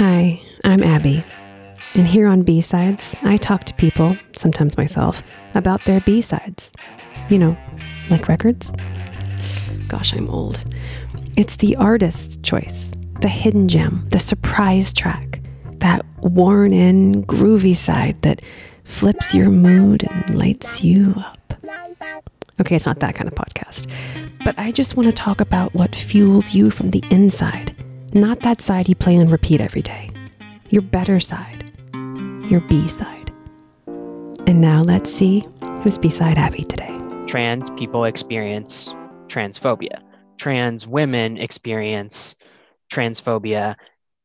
Hi, I'm Abbey. And here on B Sides, I talk to people, sometimes myself, about their B sides. You know, like records. Gosh, I'm old. It's the artist's choice, the hidden gem, the surprise track, that worn in, groovy side that flips your mood and lights you up. Okay, it's not that kind of podcast, but I just want to talk about what fuels you from the inside, not that side you play and repeat every day. Your better side, your B side. And now let's see who's beside Abbey today. Trans people experience transphobia. Trans women experience transphobia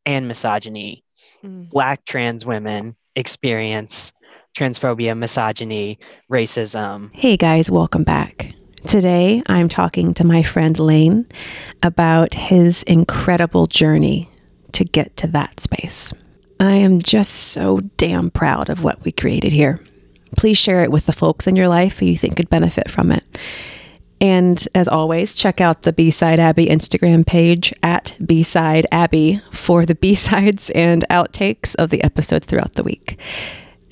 and misogyny. Mm. Black trans women experience transphobia, misogyny, racism. Hey guys, welcome back. Today I'm talking to my friend Lane about his incredible journey to get to that space. I am just so damn proud of what we created here. Please share it with the folks in your life who you think could benefit from it. And as always, check out the B Side Abbey Instagram page at B Side Abbey for the B sides and outtakes of the episodes throughout the week.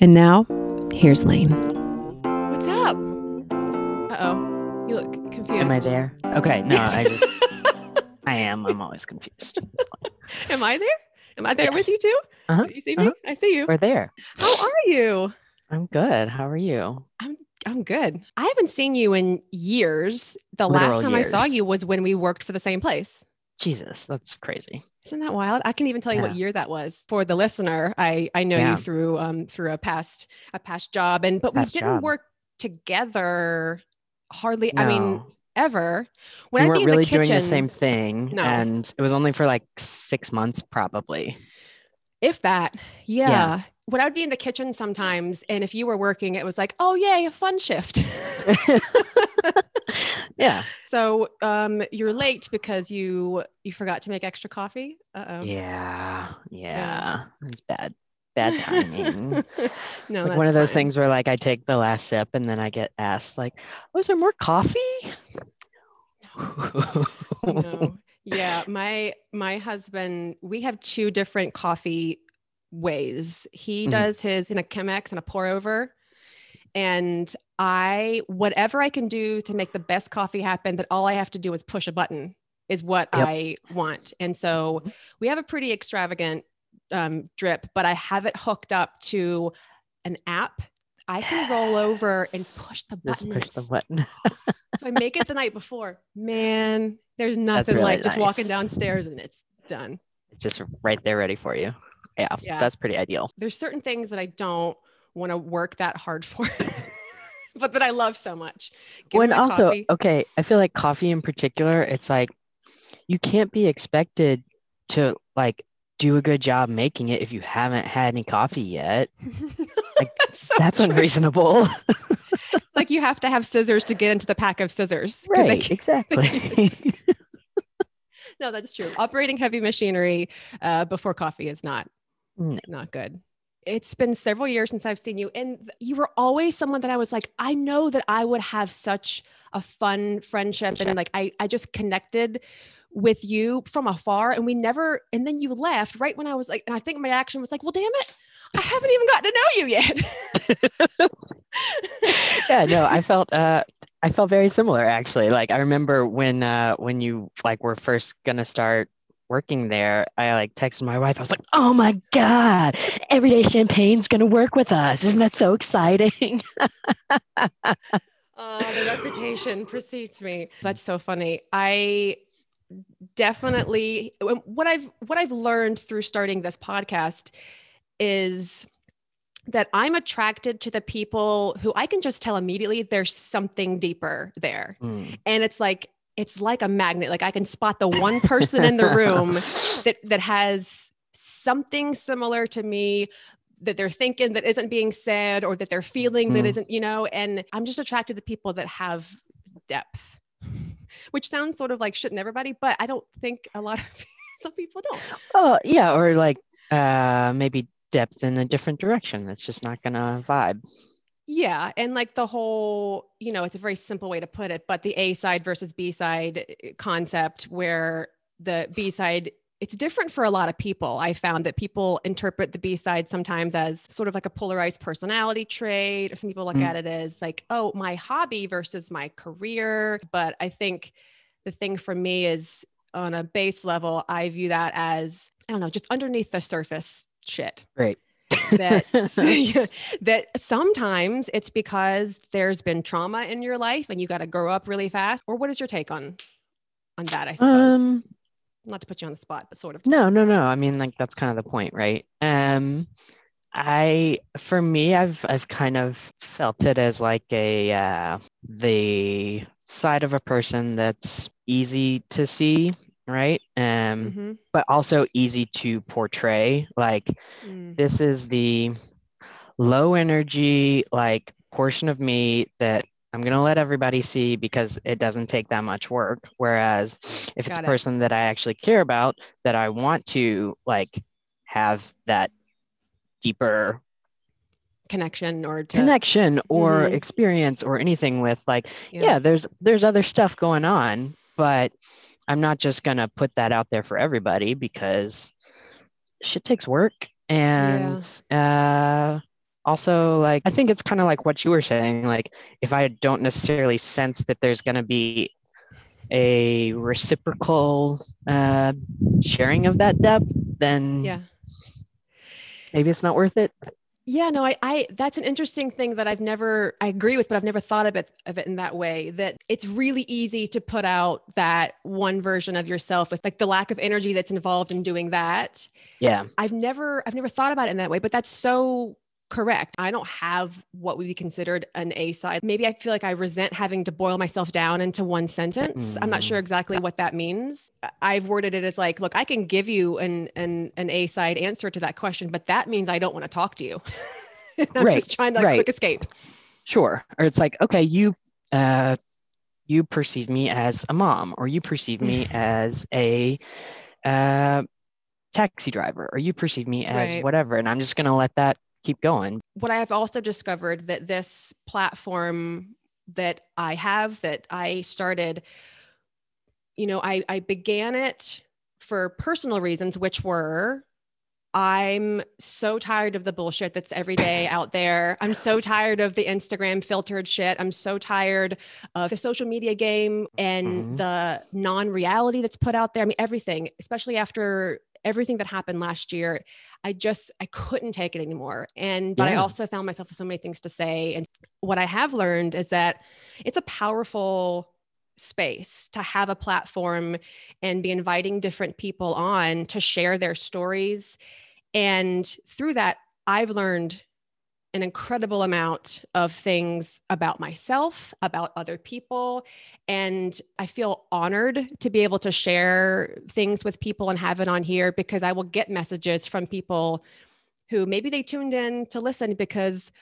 And now, here's Lane. What's up? Uh oh. You look confused. Am I there? Okay, no, I just I am. I'm always confused. Am I there? Am I there Yes. with you too? Uh-huh, You see me? uh-huh. I see you. We're there. How are you? I'm good. How are you? I'm I'm good. I haven't seen you in years. The Literal last time I saw you was when we worked for the same place. Jesus, that's crazy. Isn't that wild? I can even tell you what year that was for the listener. I I know Yeah. you through um through a past a past job and but Past we didn't job. work together hardly. I mean No. Ever. When we I'd weren't be in really the kitchen, doing the same thing, No. and it was only for like six months, probably. if that, yeah. Yeah. When I would be in the kitchen sometimes, and if you were working, it was like, oh yay, a fun shift. yeah. so um, you're late because you you forgot to make extra coffee. Uh oh. Yeah. Yeah. It's bad. Bad timing. no, like one of those fine. things where like I take the last sip and then I get asked like, "Oh, is there more coffee?" no. Yeah, my my husband, we have two different coffee ways. He Mhm. does his in a Chemex and a pour over. And I whatever I can do to make the best coffee happen that all I have to do is push a button is what Yep. I want. And so Mhm. we have a pretty extravagant um, drip, but I have it hooked up to an app. I can roll over and push the Just button. push the button. if I make it the night before, man, there's nothing really like just walking downstairs and it's done. it's just right there ready for you. Yeah, Yeah. that's pretty ideal. There's certain things that I don't want to work that hard for, but that I love so much. Give When also, coffee. okay, I feel like coffee in particular, it's like you can't be expected to like do a good job making it if you haven't had any coffee yet. like, that's so That's unreasonable. Like you have to have scissors to get into the pack of scissors. right, exactly. No, that's true. Operating heavy machinery uh, before coffee is not No. not good. It's been several years since I've seen you, and you were always someone that I was like, I know that I would have such a fun friendship, and like I I just connected with you from afar, and we never. And then you left right when I was like, and I think my action was like, well, damn it, I haven't even gotten to know you yet. yeah, no, I felt uh I felt very similar actually. Like I remember when uh when you like were first gonna start working there, I like texted my wife. I was like, "Oh my God, Everyday Champagne's gonna work with us. Isn't that so exciting?" Oh, the reputation precedes me. That's so funny. I definitely what I've what I've learned through starting this podcast is that I'm attracted to the people who I can just tell immediately there's something deeper there. Mm. And it's like it's like a magnet. Like I can spot the one person in the room that that has something similar to me that they're thinking that isn't being said or that they're feeling that Mm. isn't you know and i'm just attracted to people that have depth which sounds sort of like shitting everybody but i don't think a lot of some people don't Oh, yeah, or like uh maybe depth in a different direction. That's just not gonna vibe. yeah and like the whole you know it's a very simple way to put it but the a side versus b side concept where the b side it's different for a lot of people. I found that people interpret the B side sometimes as sort of like a polarized personality trait, or some people look Mm. at it as like, oh, my hobby versus my career. But I think the thing for me is on a base level, I view that as, I don't know, just underneath the surface shit. Right. that that sometimes it's because there's been trauma in your life and you got to grow up really fast or what is your take on on that i suppose um not to put you on the spot but sort of no no no. i mean like that's kind of the point right? Um i for me i've i've kind of felt it as like a uh the side of a person that's easy to see right? Um Mhm. but also easy to portray. Like Mm. this is the low energy like portion of me that I'm going to let everybody see because it doesn't take that much work whereas if it's Got a person that I actually care about that I want to like have that deeper connection or to connection or Mhm. experience or anything with like yeah. there's there's other stuff going on but i'm not just going to put that out there for everybody because shit takes work and uh also like i think it's kind of like what you were saying like if i don't necessarily sense that there's going to be a reciprocal uh sharing of that depth then yeah maybe it's not worth it Yeah, no, I, I, that's an interesting thing that I've never, I agree with, but I've never thought of it, of it in that way. That it's really easy to put out that one version of yourself with like the lack of energy that's involved in doing that. yeah I've never, I've never thought about it in that way, but that's so correct. I don't have what would be considered an A side. Maybe I feel like I resent having to boil myself down into one sentence. I'm not Mm. sure exactly what that means. I've worded it as like, look, I can give you an an an A side answer to that question, but that means I don't want to talk to you. I'm Right, just trying to like right. quick escape. Sure. Or it's like, okay, you uh you perceive me as a mom, or you perceive me as a uh taxi driver, or you perceive me as Right. whatever. And I'm just gonna let that keep going. what I have also discovered that this platform that I have that I started, you know, I, I began it for personal reasons, which were I'm so tired of the bullshit that's every day out there. I'm so tired of the Instagram filtered shit. I'm so tired of the social media game and Mhm. the non reality that's put out there. I mean, everything, especially after everything that happened last year. I just I couldn't take it anymore. And but I also found myself with so many things to say. And what I have learned is that it's a powerful space to have a platform and be inviting different people on to share their stories. And through that, I've learned an incredible amount of things about myself, about other people. And I feel honored to be able to share things with people and have it on here because I will get messages from people who maybe they tuned in to listen because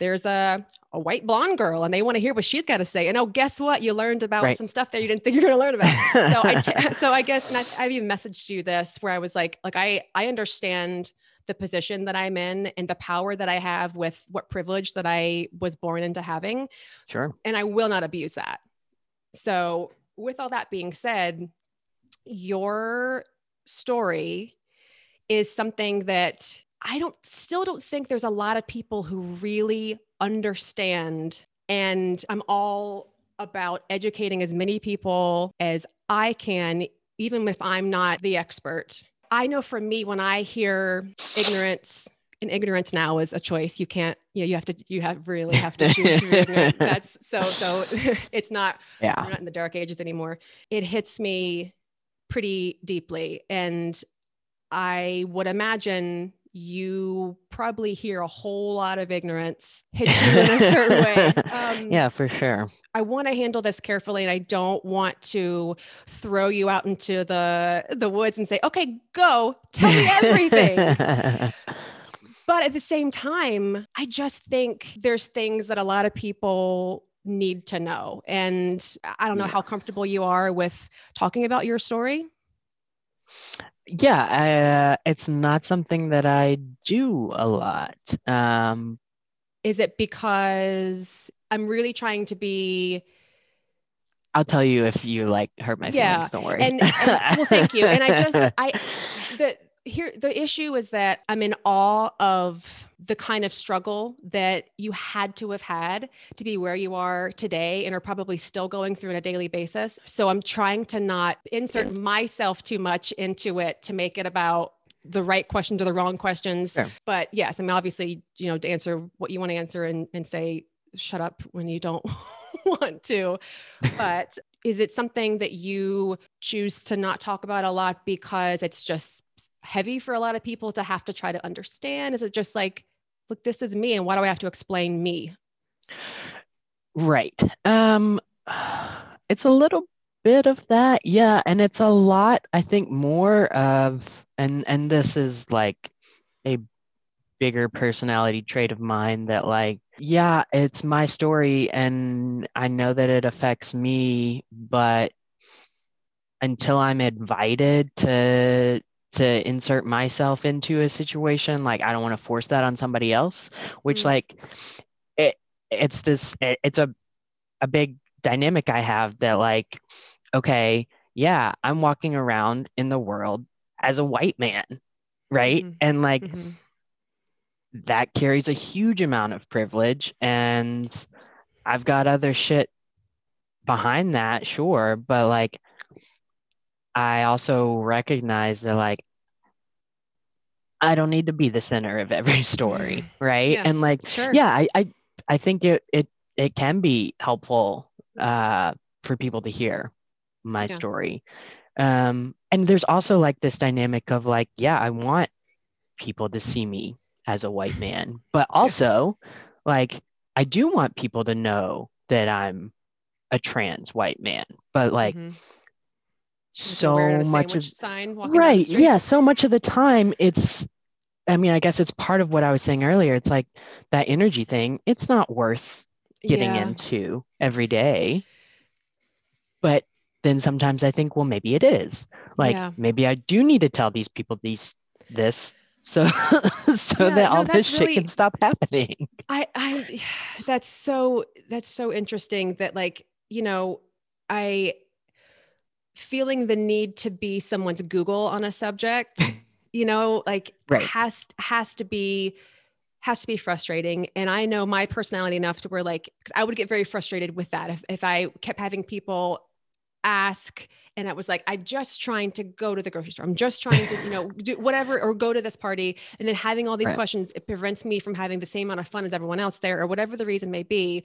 there's a, a white blonde girl and they want to hear what she's got to say. And oh, guess what? You learned about Right. some stuff that you didn't think you were going to learn about so I, t- so I guess, I, I've even messaged you this where I was like, like I, I understand the position that I'm in and the power that I have with what privilege that I was born into having, sure. and I will not abuse that. So, with all that being said, your story is something that I don't still don't think there's a lot of people who really understand and I'm all about educating as many people as I can even if I'm not the expert. I know for me when I hear ignorance and ignorance now is a choice. You can't, you know, you have to, you have really have to choose to be ignorant. That's so, so it's not, Yeah. we're not in the dark ages anymore. It hits me pretty deeply. And I would imagine you probably hear a whole lot of ignorance hit you in a certain way. Um, yeah, for sure. I want to handle this carefully and I don't want to throw you out into the the woods and say, "Okay, go. Tell me everything." but at the same time, I just think there's things that a lot of people need to know. And I don't know Yeah. how comfortable you are with talking about your story. Yeah, uh, it's not something that I do a lot. Um, Is it because I'm really trying to be I'll tell you if you like hurt my feelings. Yeah. Don't worry. and, and well thank you and i just i the here the issue is that i'm in awe of the kind of struggle that you had to have had to be where you are today and are probably still going through on a daily basis. So i'm trying to not insert myself too much into it to make it about the right questions or the wrong questions. Sure. but yes i mean obviously you know to answer what you want to answer and, and say shut up when you don't want to. But is it something that you choose to not talk about a lot because it's just heavy for a lot of people to have to try to understand is it just like look this is me and why do i have to explain me Right. Um it's a little bit of that. Yeah, and it's a lot I think more of and and this is like a bigger personality trait of mine that like yeah, it's my story and I know that it affects me, but until I'm invited to to insert myself into a situation, like I don't want to force that on somebody else, which Mm. like it it's this it, it's a a big dynamic I have that like okay, yeah, I'm walking around in the world as a white man, right? Mhm. And like Mhm. that carries a huge amount of privilege and I've got other shit behind that, sure, but like I also recognize that like I don't need to be the center of every story, right? Yeah. And like sure yeah, I I, I think it it it can be helpful uh for people to hear my Yeah. story. Um and there's also like this dynamic of like yeah, I want people to see me as a white man, but also like I do want people to know that I'm a trans white man. But like Mhm. So much of sign walking down the right yeah so much of the time it's i mean i guess it's part of what i was saying earlier it's like that energy thing it's not worth getting yeah. into every day but then sometimes i think well maybe it is like Yeah. maybe i do need to tell these people these this so so Yeah, that no, all this that's shit really- can stop happening I I that's so that's so interesting that like, you know, I feeling the need to be someone's Google on a subject, you know, like Right. has has to be has to be frustrating. And I know my personality enough to where like I would get very frustrated with that if, if I kept having people ask and I was like, I'm just trying to go to the grocery store. I'm just trying to, you know, do whatever or go to this party. And then having all these Right. questions, it prevents me from having the same amount of fun as everyone else there or whatever the reason may be.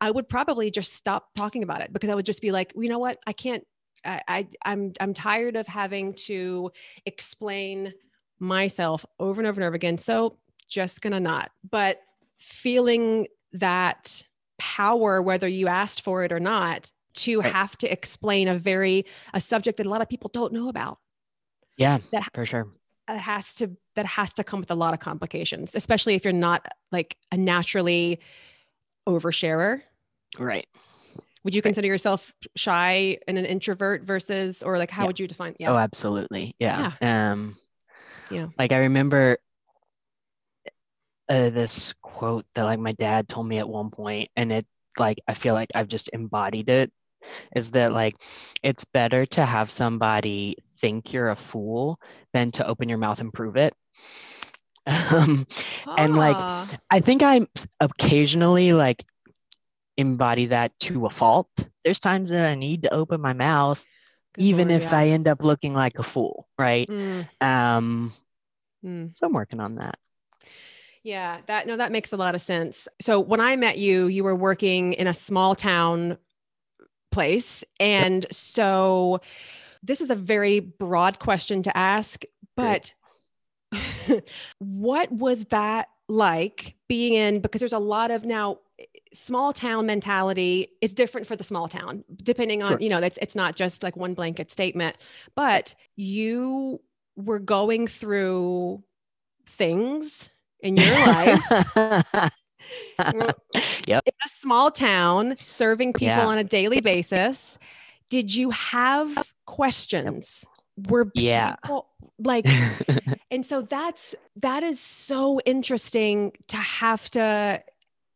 I would probably just stop talking about it because I would just be like, you know what? I can't, I, I I'm, I'm tired of having to explain myself over and over and over again. So just gonna not, but feeling that power, whether you asked for it or not, to Right. have to explain a very a subject that a lot of people don't know about. yeah That- for sure That has to that has to come with a lot of complications, especially if you're not like a naturally oversharer. right Would you consider yourself shy and an introvert versus, or like how Yeah. would you define? yeah. Oh, absolutely. Yeah. Um, Yeah. Like I remember uh, this quote that like my dad told me at one point, and it like I feel like I've just embodied it. Is that like it's better to have somebody think you're a fool than to open your mouth and prove it. Um, and, like, Ah, I think i'm occasionally like embody that to a fault. There's times that I need to open my mouth, good even Lord, if yeah. I end up looking like a fool, right? Mm, Um, mm. so I'm working on that. Yeah, that no, that makes a lot of sense. So when I met you, you were working in a small town place. And so this is a very broad question to ask, but what was that like being in because there's a lot of now small town mentality is different for the small town depending on Sure. you know that's it's not just like one blanket statement but you were going through things in your life Yep. in a small town serving people Yeah. on a daily basis did you have questions were Yeah. people like and so that's that is so interesting to have to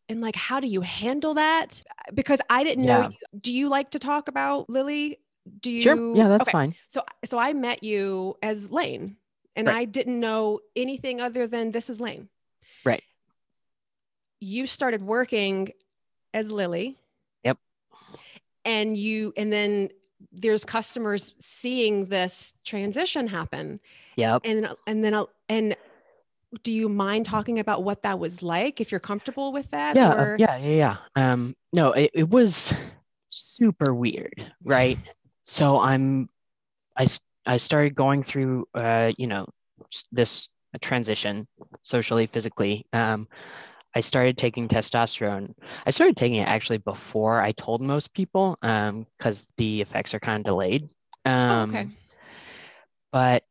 and like how do you handle that? Because I didn't Yeah. know. Do you like to talk about Lily? Do you? Sure. Yeah, that's okay. fine. So so I met you as Lane, and Right. I didn't know anything other than this is Lane. Right. You started working as Lily. Yep. And you and then there's customers seeing this transition happen Yep. and and then I'll, and do you mind talking about what that was like if you're comfortable with that Yeah. uh, or yeah. Yeah. Yeah. Um, no, it, it was super weird, right? So I'm, I, I started going through, uh, you know, this transition socially, physically. Um, I started taking testosterone. I started taking it actually before I told most people, um, because the effects are kind of delayed. Oh, Um, okay but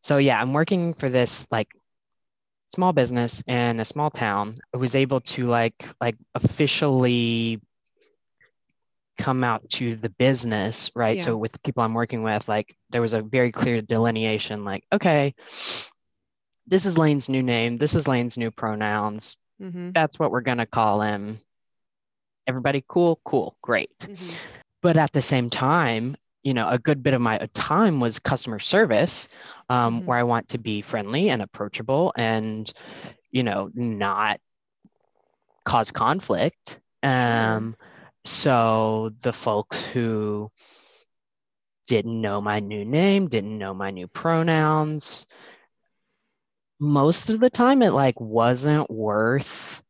so yeah, I'm working for this like small business in a small town. I was able to like like officially come out to the business, right? Yeah. So with the people I'm working with, like there was a very clear delineation, like, okay, this is Lane's new name, this is Lane's new pronouns. Mhm, That's what we're gonna call him. Everybody cool, cool, great mhm. but at the same time you know a good bit of my time was customer service um, Mhm. where i want to be friendly and approachable and you know not cause conflict um, so the folks who didn't know my new name didn't know my new pronouns most of the time it like wasn't worth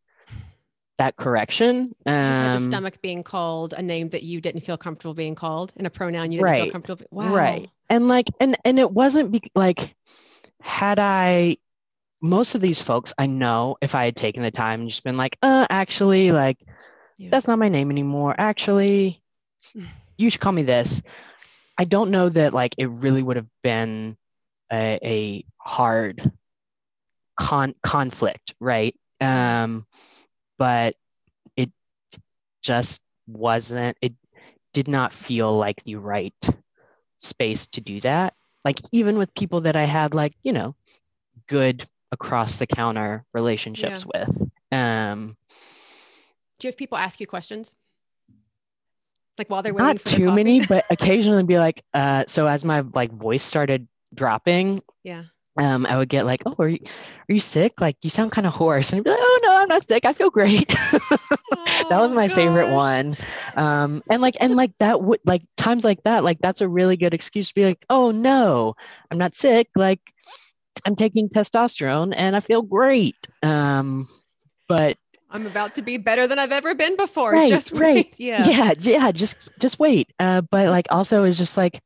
that correction just had to Um, stomach being called a name that you didn't feel comfortable being called and a pronoun you didn't feel comfortable wow Right. And like and and it wasn't be, like had I most of these folks I know if I had taken the time and just been like, uh actually like Yeah. that's not my name anymore. Actually, you should call me this. I don't know that like it really would have been a, a hard con conflict, right? Um but just wasn't it did not feel like the right space to do that. Like even with people that I had like, you know, good across the counter relationships with. Um do you have people ask you questions like while they're not too many, but occasionally be like, uh so as my like voice started dropping, yeah um, I would get like, oh, are you are you sick? Like you sound kind of hoarse. And I'd be like, oh no, not sick. I feel great. that was Oh, my favorite one. Um, and like and like that would like times like that, like that's a really good excuse to be like, oh no, I'm not sick. Like I'm taking testosterone and I feel great. Um, but i'm about to be better than i've ever been before Right, just right. wait. yeah yeah, yeah, just just wait. Uh, but like also it's just like,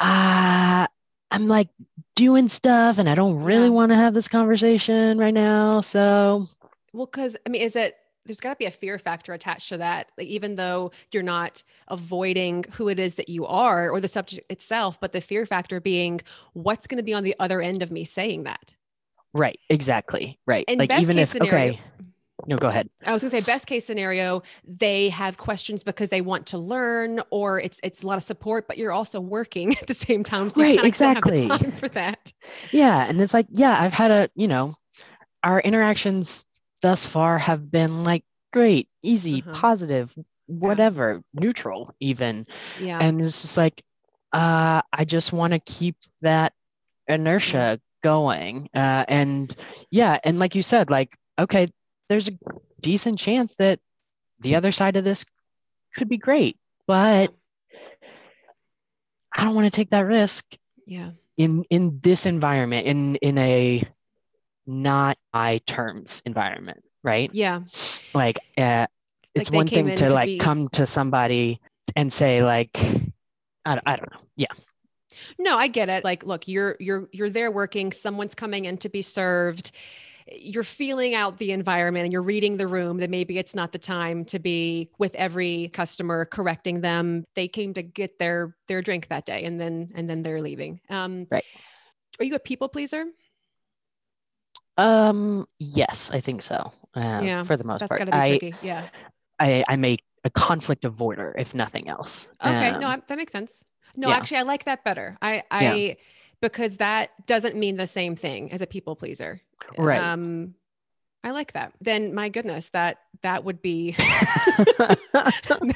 ah, I'm like doing stuff and I don't really Yeah. want to have this conversation right now. So Well, because I mean, is it there's got to be a fear factor attached to that, like, even though you're not avoiding who it is that you are or the subject itself, but the fear factor being what's going to be on the other end of me saying that. right, exactly, right. And like even if scenario- okay, no, go ahead. I was going to say best case scenario, they have questions because they want to learn, or it's it's a lot of support, but you're also working at the same time, so Right, exactly. time for that. Yeah, and it's like, yeah, I've had a, you know, our interactions thus far have been like great, easy, Uh-huh. positive, whatever, neutral even. Yeah, And it's just like, uh, I just want to keep that inertia going. Uh, and yeah, and like you said, like, okay, there's a decent chance that the other side of this could be great, but I don't want to take that risk yeah, in in this environment in in a not high terms environment right yeah. like uh, it's they one thing to to like be- come to somebody and say like I, don't- I don't know yeah No, I get it. Like, look, you're you're you're there working, someone's coming in to be served. You're feeling out the environment and you're reading the room that maybe it's not the time to be with every customer correcting them. They came to get their their drink that day and then and then they're leaving. Um Right. Are you a people pleaser? Um yes i think so uh, Yeah, for the most That's part got to be I, tricky. Yeah. I I make a, conflict avoider if nothing else Okay. Um, no, I, that makes sense. No, yeah. actually, I like that better. I, I, because that doesn't mean the same thing as a people pleaser. Right. Um, I like that. Then my goodness, that that would be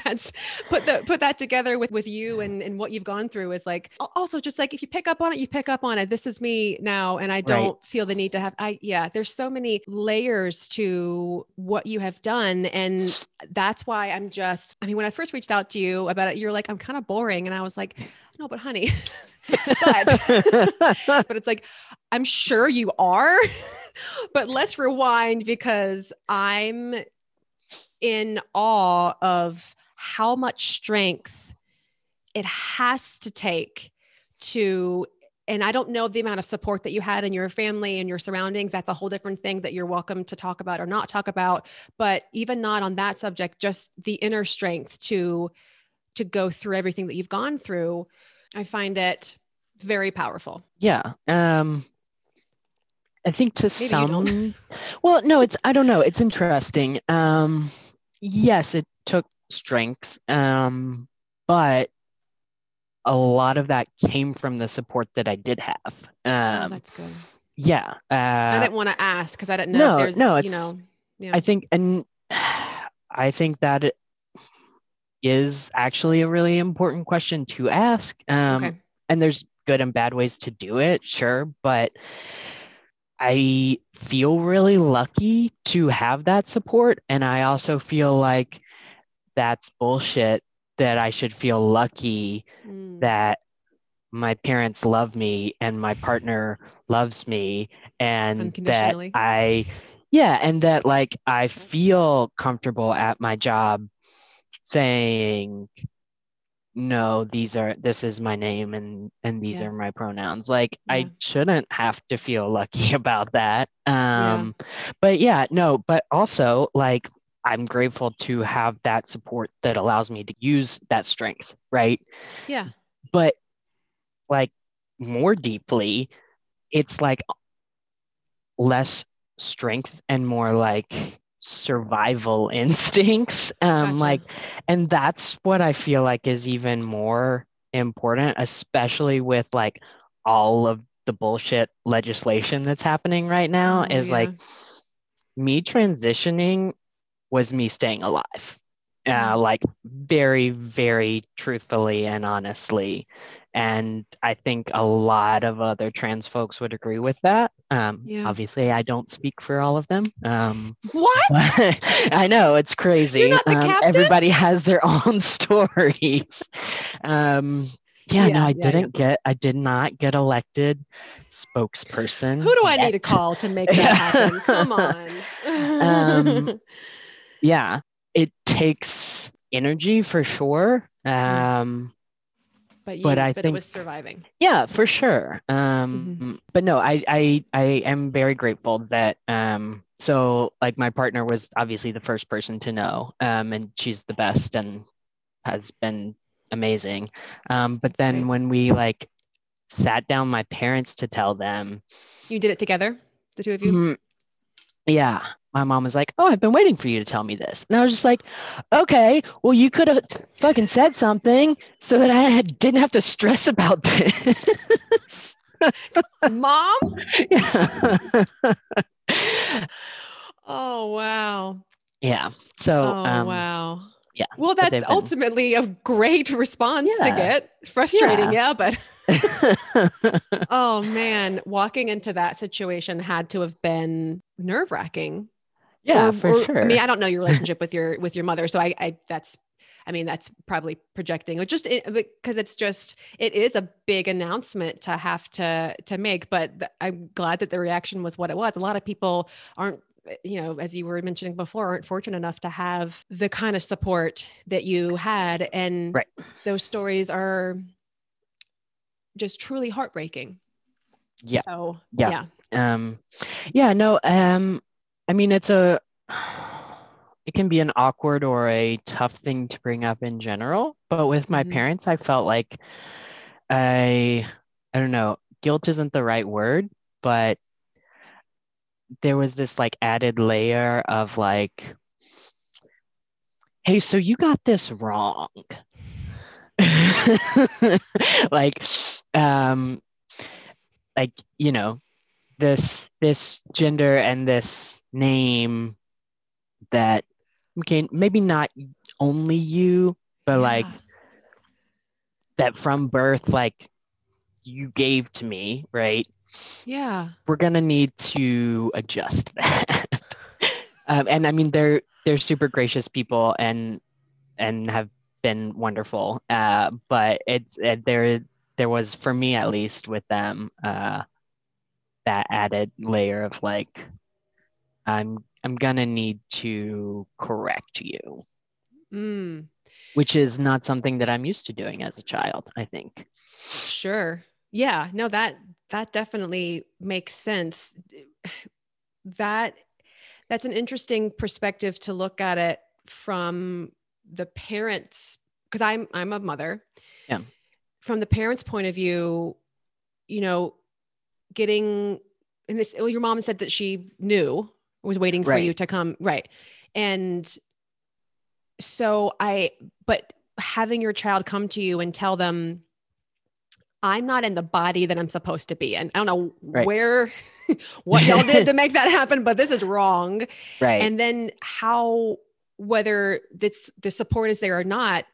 that's put the put that together with with you and and what you've gone through is like also just like if you pick up on it, you pick up on it. This is me now, and I don't right. feel the need to have. I yeah, there's so many layers to what you have done, and that's why I'm just. I mean, when I first reached out to you about it, you're like, I'm kind of boring, and I was like, no, but honey. but but it's like I'm sure you are. but let's rewind because I'm in awe of how much strength it has to take to and I don't know the amount of support that you had in your family and your surroundings. That's a whole different thing that you're welcome to talk about or not talk about. But even not on that subject, just the inner strength to to go through everything that you've gone through, I find it very powerful. Yeah. Um I think to Maybe some well, no, it's I don't know. It's interesting. Um yes, it took strength. Um, but a lot of that came from the support that I did have. Oh, um, oh, that's good. Yeah. Uh, I didn't want to ask because I didn't know no, if there's, no, you know, yeah. I think, and I think that it is actually a really important question to ask. Um, okay. And there's good and bad ways to do it, sure, but I feel really lucky to have that support. And I also feel like that's bullshit that I should feel lucky mm. that my parents love me and my partner loves me and that I yeah and that like I feel comfortable at my job saying no these are this is my name and and these yeah. are my pronouns like yeah. i shouldn't have to feel lucky about that um yeah. but yeah no but also like i'm grateful to have that support that allows me to use that strength right yeah but like more deeply it's like less strength and more like survival instincts um gotcha. like and that's what i feel like is even more important especially with like all of the bullshit legislation that's happening right now oh, is yeah. like me transitioning was me staying alive uh, mm-hmm. like very very truthfully and honestly and I think a lot of other trans folks would agree with that. Um, yeah. Obviously, I don't speak for all of them. Um, what? I know it's crazy. Um, everybody has their own stories. Um, yeah, yeah, no, I yeah, didn't yeah. get, I did not get elected spokesperson. Who do I yet. need to call to make that happen? Come on. um, yeah, it takes energy for sure. Um, but you, but I but think it was surviving. Yeah, for sure. Um, mm-hmm. But no, I, I I am very grateful that um, so like my partner was obviously the first person to know, um, and she's the best and has been amazing. Um, but That's then great. when we like sat down my parents to tell them, you did it together, the two of you. Mm-hmm. Yeah, my mom was like, "Oh, I've been waiting for you to tell me this," and I was just like, "Okay, well, you could have fucking said something so that I had, didn't have to stress about this." mom. Yeah. oh wow. Yeah. So. Oh um, wow. Yeah. Well, that's been... ultimately a great response yeah. to get. Frustrating, yeah, yeah but. oh man, walking into that situation had to have been nerve wracking yeah, or, for or, sure. I mean, I don't know your relationship with your with your mother, so I, I that's I mean, that's probably projecting, but just because it's just it is a big announcement to have to to make. But th- I'm glad that the reaction was what it was. A lot of people aren't, you know, as you were mentioning before, aren't fortunate enough to have the kind of support that you had, and right. those stories are just truly heartbreaking. Yeah. So, yeah. yeah. Um, yeah. No. Um, I mean, it's a it can be an awkward or a tough thing to bring up in general. But with my mm-hmm. parents, I felt like I I don't know, guilt isn't the right word, but there was this like added layer of like, hey, so you got this wrong. like um like you know this this gender and this name that okay maybe not only you but like that from birth like you gave to me right? Yeah. we're gonna need to adjust that. Um, and i mean they're they're super gracious people and and have been wonderful. Uh, but it's it, there there was for me at least with them uh, that added layer of like i'm i'm gonna need to correct you Mm, which is not something that i'm used to doing as a child i think sure. Yeah. No, that that definitely makes sense. That that's an interesting perspective to look at it from the parents because I'm I'm a mother. Yeah. From the parents' point of view, you know, getting and this well, your mom said that she knew was waiting for Right. you to come. Right. And so i but having your child come to you and tell them i'm not in the body that i'm supposed to be and i don't know Right. where what y'all did to make that happen but this is wrong. Right. And then how whether this the support is there or not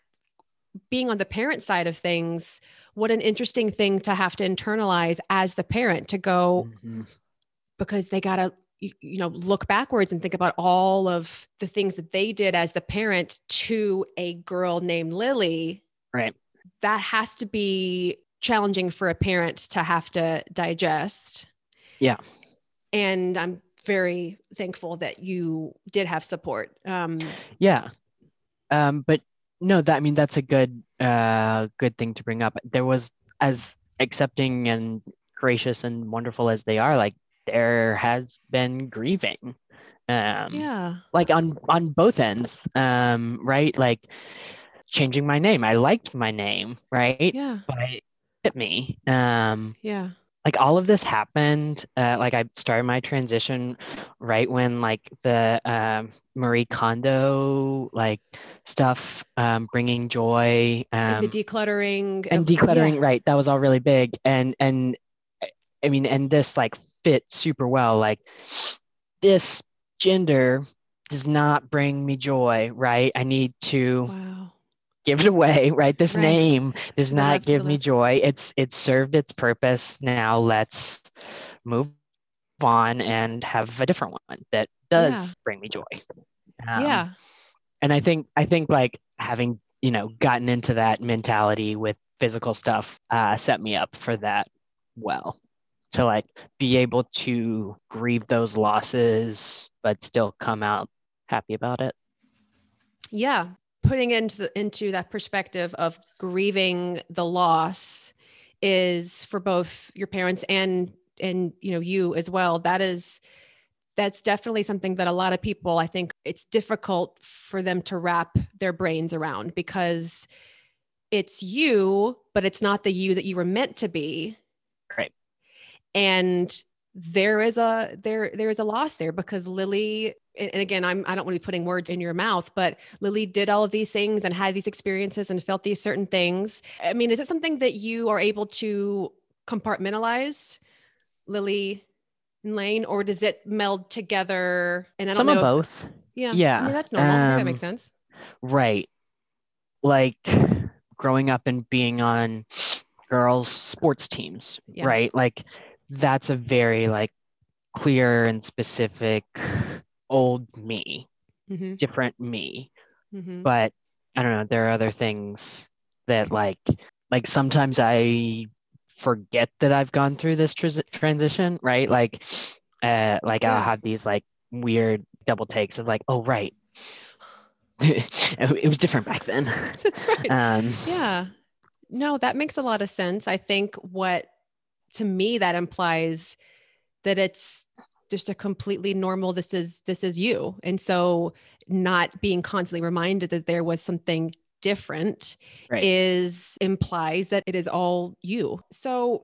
being on the parent side of things what an interesting thing to have to internalize as the parent to go Mhm. because they got to you you know look backwards and think about all of the things that they did as the parent to a girl named Lily Right. that has to be challenging for a parent to have to digest Yeah. and i'm very thankful that you did have support um Yeah. Um, but no, that I mean that's a good uh good thing to bring up. There was as accepting and gracious and wonderful as they are, like there has been grieving. Um yeah like on on both ends. Um, right? Like changing my name. I liked my name, right? yeah But it hit me. Um yeah like all of this happened uh, like i started my transition right when like the um, marie kondo like stuff um, bringing joy and um, the decluttering and decluttering yeah. right that was all really big. And and i mean and this like fit super well. Like this gender does not bring me joy right? I need to wow give it away right this Right. name does To not give me joy. It's it's served its purpose. Now let's move on and have a different one that does Yeah. bring me joy. Um, yeah. and i think i think like having you know gotten into that mentality with physical stuff uh, set me up for that well. To like be able to grieve those losses but still come out happy about it. Yeah putting into the, into that perspective of grieving the loss is for both your parents and and you know you as well that is that's definitely something that a lot of people i think it's difficult for them to wrap their brains around because it's you but it's not the you that you were meant to be Right. and there is a there there is a loss there because lily and again i'm i don't want to be putting words in your mouth but lily did all of these things and had these experiences and felt these certain things i mean is it something that you are able to compartmentalize lily and lane or does it meld together and i don't some know of if- both yeah i Yeah, mean that's normal i think that makes um, sense Right. Like growing up and being on girls' sports teams, Yeah. right? Like that's a very like clear and specific old me, mm-hmm, different me. mm-hmm. But I don't know, there are other things that like like sometimes I forget that I've gone through this tris- transition, right? Like uh like I'll have these like weird double takes of like, oh right. it was different back then. that's right Um, Yeah. No, that makes a lot of sense. I think what to me that implies that it's just a completely normal this is this is you. And so not being constantly reminded that there was something different Right. is implies that it is all you. So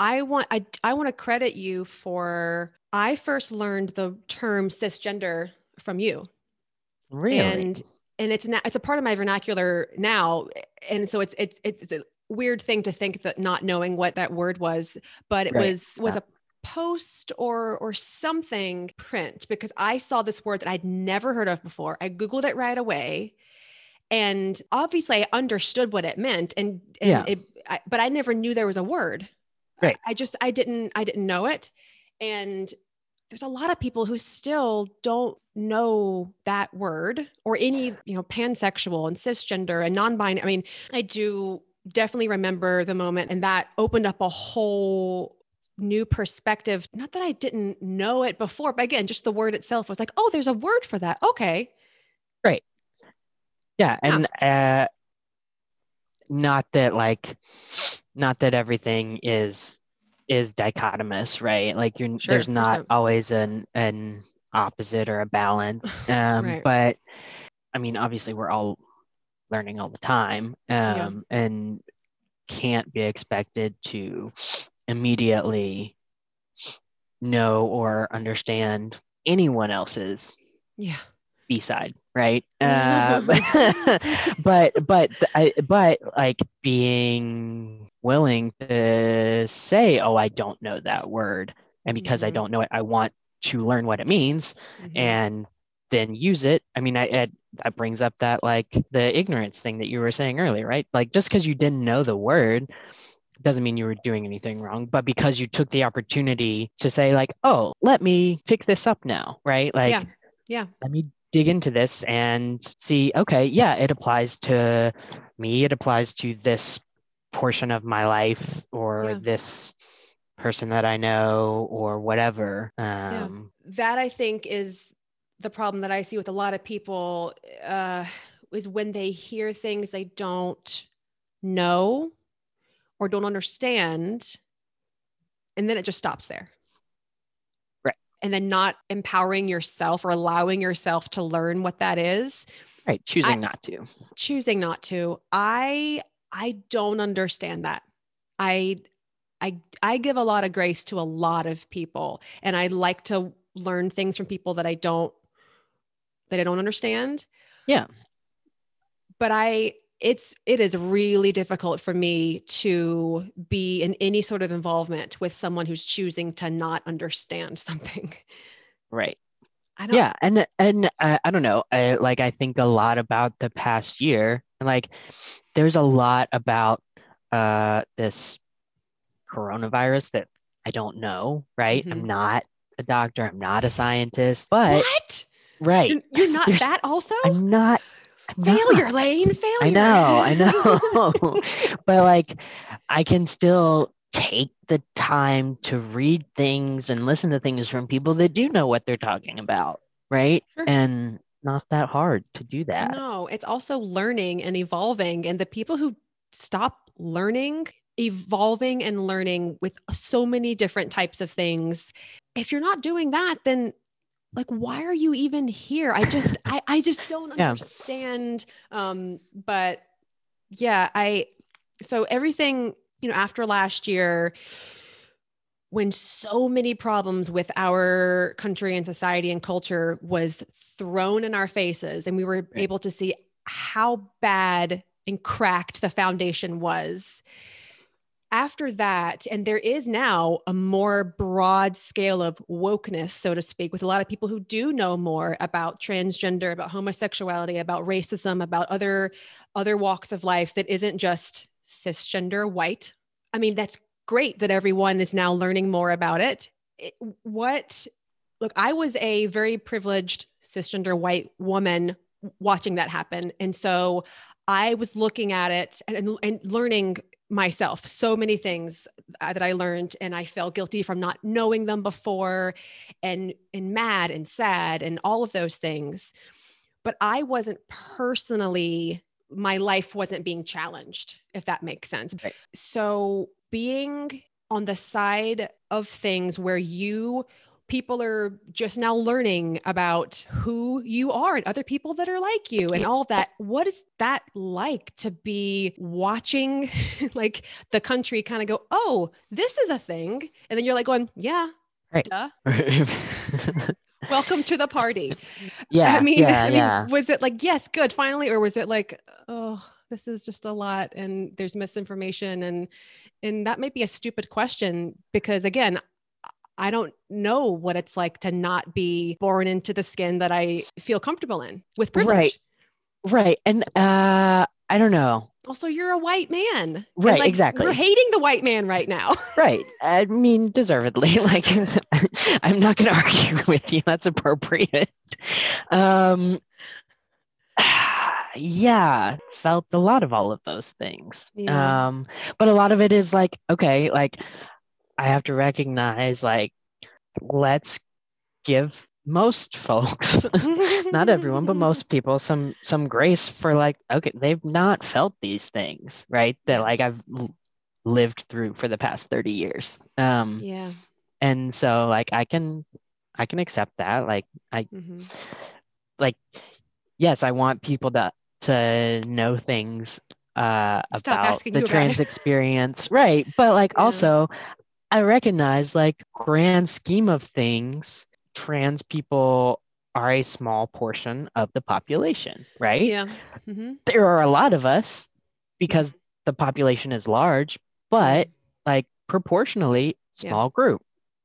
I want I I want to credit you for I first learned the term cisgender from you really? and and it's na- it's a part of my vernacular now and so it's it's it's, it's a weird thing to think that not knowing what that word was but it Right. was was Yeah. a post or or something print because I saw this word that I'd never heard of before. I googled it right away. And obviously I understood what it meant and, and Yeah. it I, but I never knew there was a word. Right. I, I just I didn't I didn't know it. And there's a lot of people who still don't know that word or any, you know, pansexual and cisgender and non-binary. I mean, I do definitely remember the moment and that opened up a whole new perspective. Not that I didn't know it before, but again, just the word itself was like, oh, there's a word for that. Okay. Great. Yeah, and uh not that like not that everything is is dichotomous, right? Like you're Sure, there's not not. always an an opposite or a balance. Um Right. but I mean obviously we're all learning all the time Yeah. um and can't be expected to immediately know or understand anyone else's Yeah. b-side right um, but but I, but like being willing to say oh i don't know that word and because i Mhm. don't know it i want to learn what it means Mhm. and then use it i mean I, it, that brings up that like the ignorance thing that you were saying earlier right like just because you didn't know the word doesn't mean you were doing anything wrong but because you took the opportunity to say like oh let me pick this up now right like Yeah. Yeah. let me dig into this and see okay yeah it applies to me it applies to this portion of my life or Yeah. this person that i know or whatever um that I think is the problem that I see with a lot of people uh, is when they hear things they don't know or don't understand, and then it just stops there. Right. And then not empowering yourself or allowing yourself to learn what that is, right choosing not to choosing not to. I I don't understand that. I I I give a lot of grace to a lot of people and I like to learn things from people that I don't that I don't understand. Yeah. But I it's it is really difficult for me to be in any sort of involvement with someone who's choosing to not understand something. right I don't yeah and and uh, i don't know I, like i think a lot about the past year and like there's a lot about uh this coronavirus that i don't know right i'm Mhm. not a doctor i'm not a scientist but what? right You're, you're not that also? i'm not I'm failure, not. Lane. Failure. I know, I know. but like I can still take the time to read things and listen to things from people that do know what they're talking about, right? Sure. And not that hard to do that. No, it's also learning and evolving. And the people who stop learning, evolving and learning with so many different types of things, if you're not doing that, then like why are you even here? I just I, I just don't Yeah. understand. Um, but yeah, I so everything, you know, after last year, when so many problems with our country and society and culture was thrown in our faces and we were able to see how bad and cracked the foundation was after that and there is now a more broad scale of wokeness so to speak with a lot of people who do know more about transgender about homosexuality about racism about other other walks of life that isn't just cisgender white i mean that's great that everyone is now learning more about it. it what look i was a very privileged cisgender white woman watching that happen and so i was looking at it and, and learning myself so many things uh, that i learned and i felt guilty from not knowing them before and and mad and sad and all of those things but i wasn't personally my life wasn't being challenged if that makes sense Right. so being on the side of things where you people are just now learning about who you are and other people that are like you and all of that what is that like to be watching like the country kind of go oh this is a thing and then you're like going yeah Right. duh. welcome to the party yeah, I mean, yeah, I mean, yeah. was it like, yes, good, finally, or was it like, oh, this is just a lot and there's misinformation and and that might be a stupid question because again, I don't know what it's like to not be born into the skin that I feel comfortable in with privilege. Right. Right. And uh I don't know. Also, you're a white man. Right, like, exactly. We're hating the white man right now. Right. I mean, deservedly. Like, I'm not going to argue with you. That's appropriate. Um, yeah, felt a lot of all of those things. Yeah. Um, but a lot of it is like, okay, like I have to recognize, like, let's give most folks not everyone but most people some some grace for like okay they've not felt these things right that like i've lived through for the past 30 years um Yeah. and so like i can i can accept that like i hmm like yes i want people to to know things uh Stop about the trans experience right but like Yeah. also i recognize like grand scheme of things trans people are a small portion of the population right? Yeah. hmm there are a lot of us because the population is large but like proportionally Yeah. small group.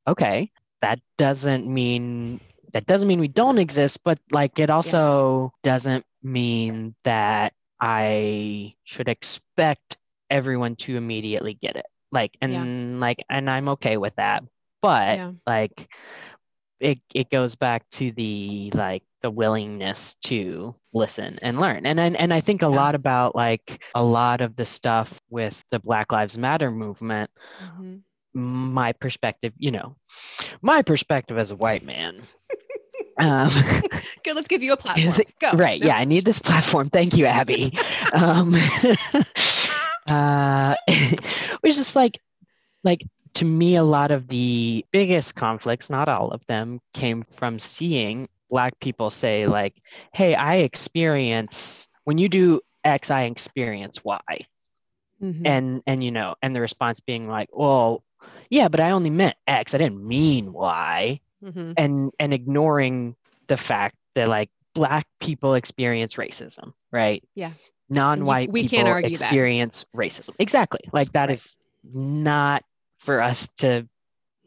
Okay that doesn't mean that doesn't mean we don't exist but like it also doesn't mean that i should expect everyone to immediately get it like and like and i'm okay with that but Yeah. like it it goes back to the like the willingness to listen and learn and and, and i think a Yeah. lot about like a lot of the stuff with the black lives matter movement hmm my perspective you know my perspective as a white man um Good. Let's give you a platform. It- Go. right No. yeah i need this platform thank you Abbey um uh which is like like to me a lot of the biggest conflicts not all of them came from seeing black people say like hey i experience when you do x i experience y Mhm. and and you know and the response being like well yeah but i only meant x i didn't mean y Mhm. and and ignoring the fact that like black people experience racism right Yeah. Non-white we people can't argue that. experience racism exactly like that Right. is not for us to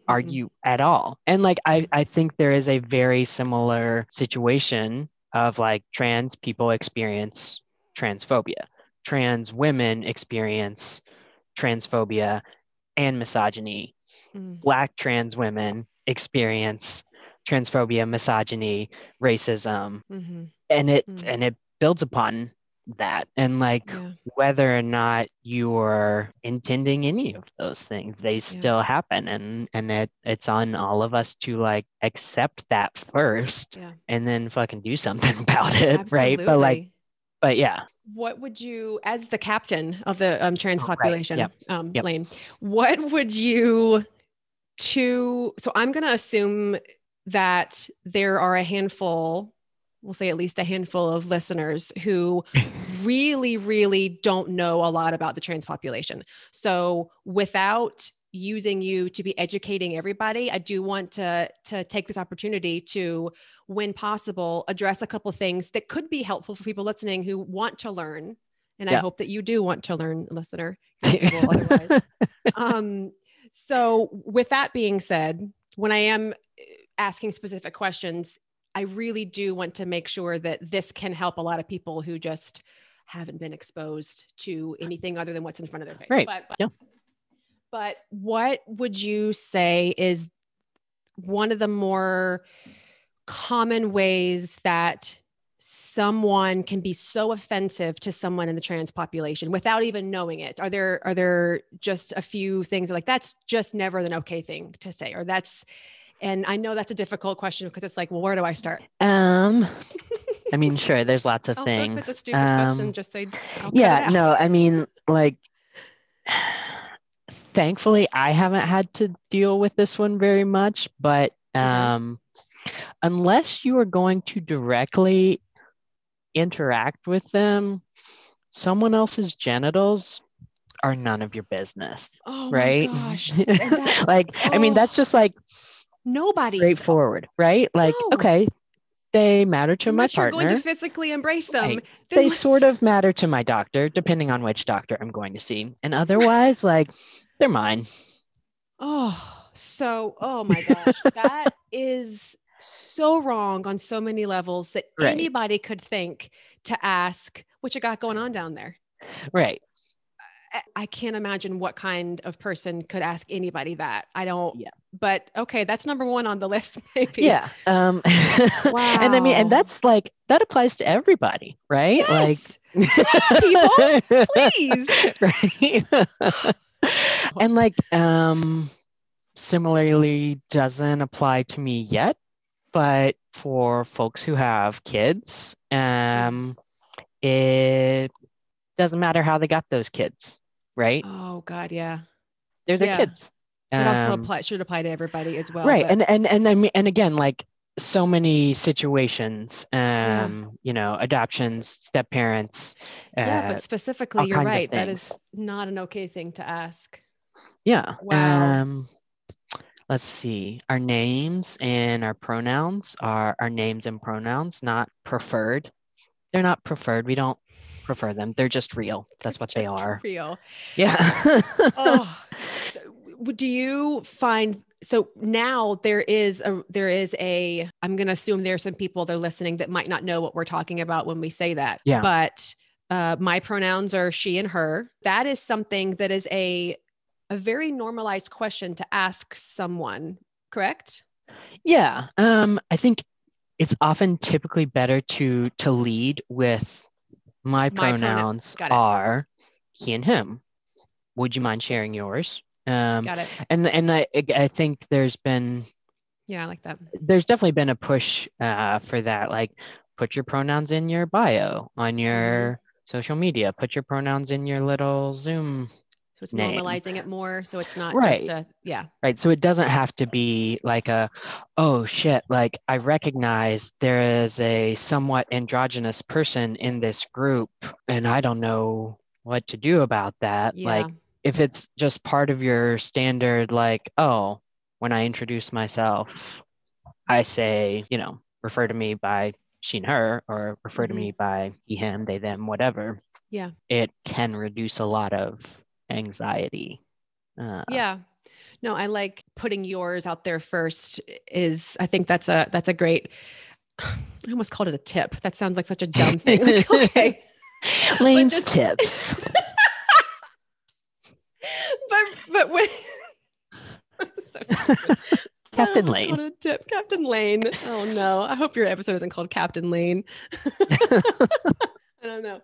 Mm-hmm. argue at all and like I, I think there is a very similar situation of like trans people experience transphobia trans women experience transphobia and misogyny Mm. black trans women experience transphobia misogyny racism Mhm. and it Mm. and it builds upon that and like Yeah. whether or not you're intending any of those things they still happen and and it it's on all of us to like accept that first Yeah. and then fucking do something about it right but like but yeah what would you, as the captain of the um, trans Oh, right. population, Yep. um, Yep. Lane, what would you to? So I'm going to assume that there are a handful, we'll say at least a handful of listeners who really, really don't know a lot about the trans population. So without using you to be educating everybody, I do want to to take this opportunity to, when possible, address a couple things that could be helpful for people listening who want to learn. And I hope that you do want to learn, listener. Otherwise. um, so, with that being said, when I am uh, asking specific questions, I really do want to make sure that this can help a lot of people who just haven't been exposed to anything other than what's in front of their face. Right. But, but, Yeah. but what would you say is one of the more common ways that someone can be so offensive to someone in the trans population without even knowing it are there are there just a few things like that's just never an okay thing to say or that's and i know that's a difficult question because it's like well where do i start? Um i mean sure there's lots of also if things it's a stupid Um, question just say yeah no i mean like thankfully i haven't had to deal with this one very much but um unless you are going to directly interact with them someone else's genitals are none of your business oh right? my gosh that- like i mean oh, that's just like nobody's straightforward right like No. okay they matter to unless my you're going to physically embrace them Right. they sort let's- of matter to my doctor depending on which doctor i'm going to see and otherwise like they're mine oh so, oh my gosh, that is so wrong on so many levels that Right. anybody could think to ask what you got going on down there. Right. I- can't imagine what kind of person could ask anybody that. I don't. Yeah. But okay, that's number one on the list, maybe. Yeah. Um and I mean and that's like that applies to everybody, right? Yes. Like people, please. right? and like um similarly doesn't apply to me yet, but for folks who have kids, um it doesn't matter how they got those kids, right? Oh God, yeah. They're their yeah. kids. It also Um, apply should apply to everybody as well. right but- and and and I mean, and again like so many situations um Yeah. you know adoptions step parents yeah, uh, but specifically, you're right. that is not an okay thing to ask. yeah Wow. um let's see our names and our pronouns are our names and pronouns not preferred they're not preferred we don't prefer them they're just real that's what they are Real. yeah oh, so do you find so now there is a there is a I'm going to assume there are some people that are listening that might not know what we're talking about when we say that. Yeah. But uh, my pronouns are she and her. That is something that is a a very normalized question to ask someone. Correct? Yeah, um, I think it's often typically better to to lead with my pronoun. pronouns it. are he and him. Would you mind sharing yours? Um, Got it. and and I I think there's been Yeah, I like that. there's definitely been a push uh, for that. Like, put your pronouns in your bio on your social media. Put your pronouns in your little Zoom So it's Name. normalizing it more. So it's not Right. just a yeah. right so it doesn't have to be like a oh shit like i recognize there is a somewhat androgynous person in this group and i don't know what to do about that Yeah. like if it's just part of your standard like oh when i introduce myself i say you know refer to me by she and her or refer to Mhm. me by he him they them whatever Yeah. it can reduce a lot of anxiety. Uh, yeah. No i like putting yours out there first is i think that's a that's a great i almost called it a tip. That sounds like such a dumb thing. Like, okay. Lane's just- tips. but but when So Captain Lane. called it a tip. Captain lane. Oh no. I hope your episode isn't called captain lane. I don't know.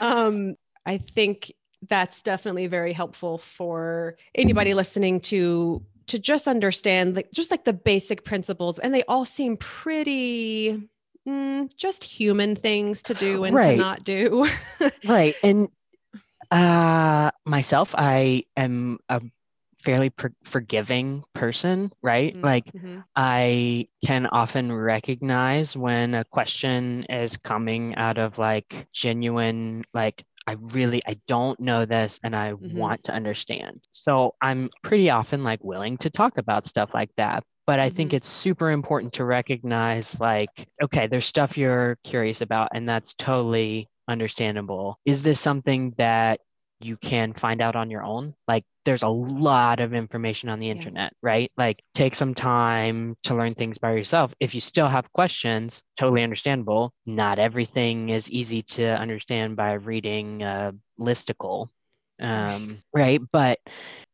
Um i think that's definitely very helpful for anybody listening to to just understand like just like the basic principles and they all seem pretty mm, just human things to do and to not do right. And uh, myself, I am a fairly per- forgiving person, right? Mm, Like, mhm. I can often recognize when a question is coming out of like genuine, like, I really I don't know this and I Mhm. want to understand. So I'm pretty often like willing to talk about stuff like that. But I think Mhm. it's super important to recognize like, okay, there's stuff you're curious about and that's totally understandable. Is this something that you can find out on your own? Like there's a lot of information on the Yeah. internet, right? Like take some time to learn things by yourself. If you still have questions, totally understandable. Not everything is easy to understand by reading a listicle. Um, right. But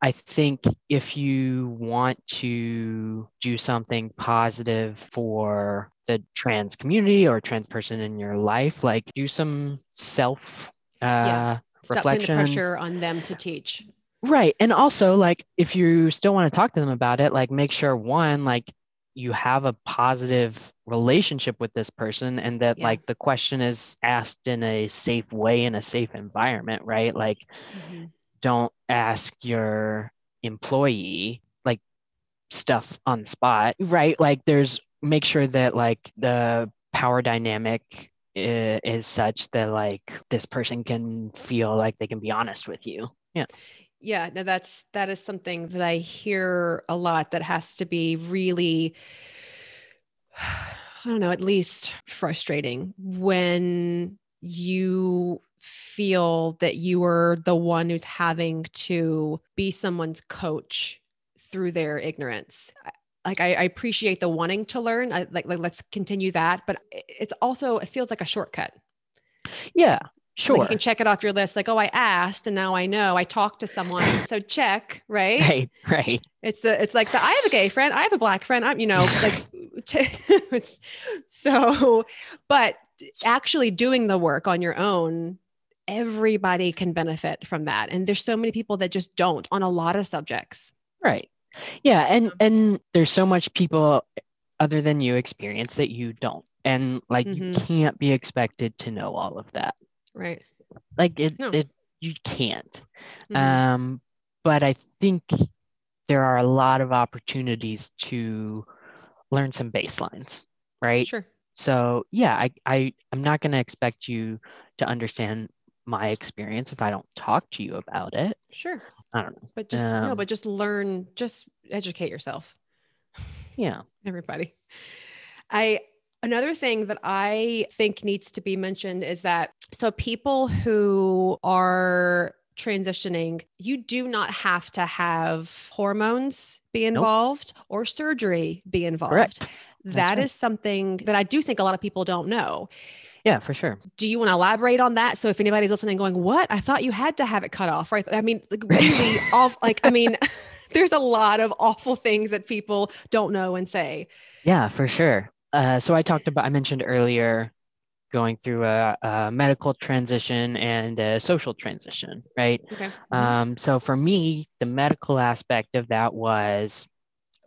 I think if you want to do something positive for the trans community or trans person in your life, like do some self uh, Yeah. Stop putting the pressure on them to teach Right. And also, like, if you still want to talk to them about it, like, make sure one, like, you have a positive relationship with this person and that, Yeah. like, the question is asked in a safe way, in a safe environment, right? Like, Mhm. don't ask your employee, like, stuff on the spot, right? Like, there's make sure that, like, the power dynamic is such that, like, this person can feel like they can be honest with you. Yeah. Yeah, no, that's that is something that I hear a lot that has to be really I don't know, at least frustrating when you feel that you are the one who's having to be someone's coach through their ignorance. Like I, I appreciate the wanting to learn. I, like, like let's continue that, but it's also it feels like a shortcut. Yeah, sure. Like you can check it off your list. Like, oh, I asked and now I know. I talked to someone, so check. Right? Right, right. It's the it's like the I have a gay friend, I have a black friend. I'm you know like it's so, but actually doing the work on your own, everybody can benefit from that. And there's so many people that just don't on a lot of subjects. Right. Yeah, and Um, and there's so much people other than you experience that you don't. And like you Mhm. can't be expected to know all of that. Right. Like it, No. it you can't. Mhm. Um but I think there are a lot of opportunities to learn some baselines, right? Sure. So yeah, I, I I'm not gonna expect you to understand my experience if I don't talk to you about it. Sure. I don't know. But just no, Um, but just learn, just educate yourself. Yeah. everybody. I another thing that I think needs to be mentioned is that so people who are transitioning, you do not have to have hormones be involved or surgery be involved. Correct. That right. is something that I do think a lot of people don't know. Yeah, for sure. Do you want to elaborate on that? So if anybody's listening going, what? I thought you had to have it cut off, right? I mean, like really off, like, I mean, there's a lot of awful things that people don't know and say. Yeah, for sure. Uh, so I talked about, I mentioned earlier going through a, a medical transition and a social transition, right? Okay. Um, so for me, the medical aspect of that was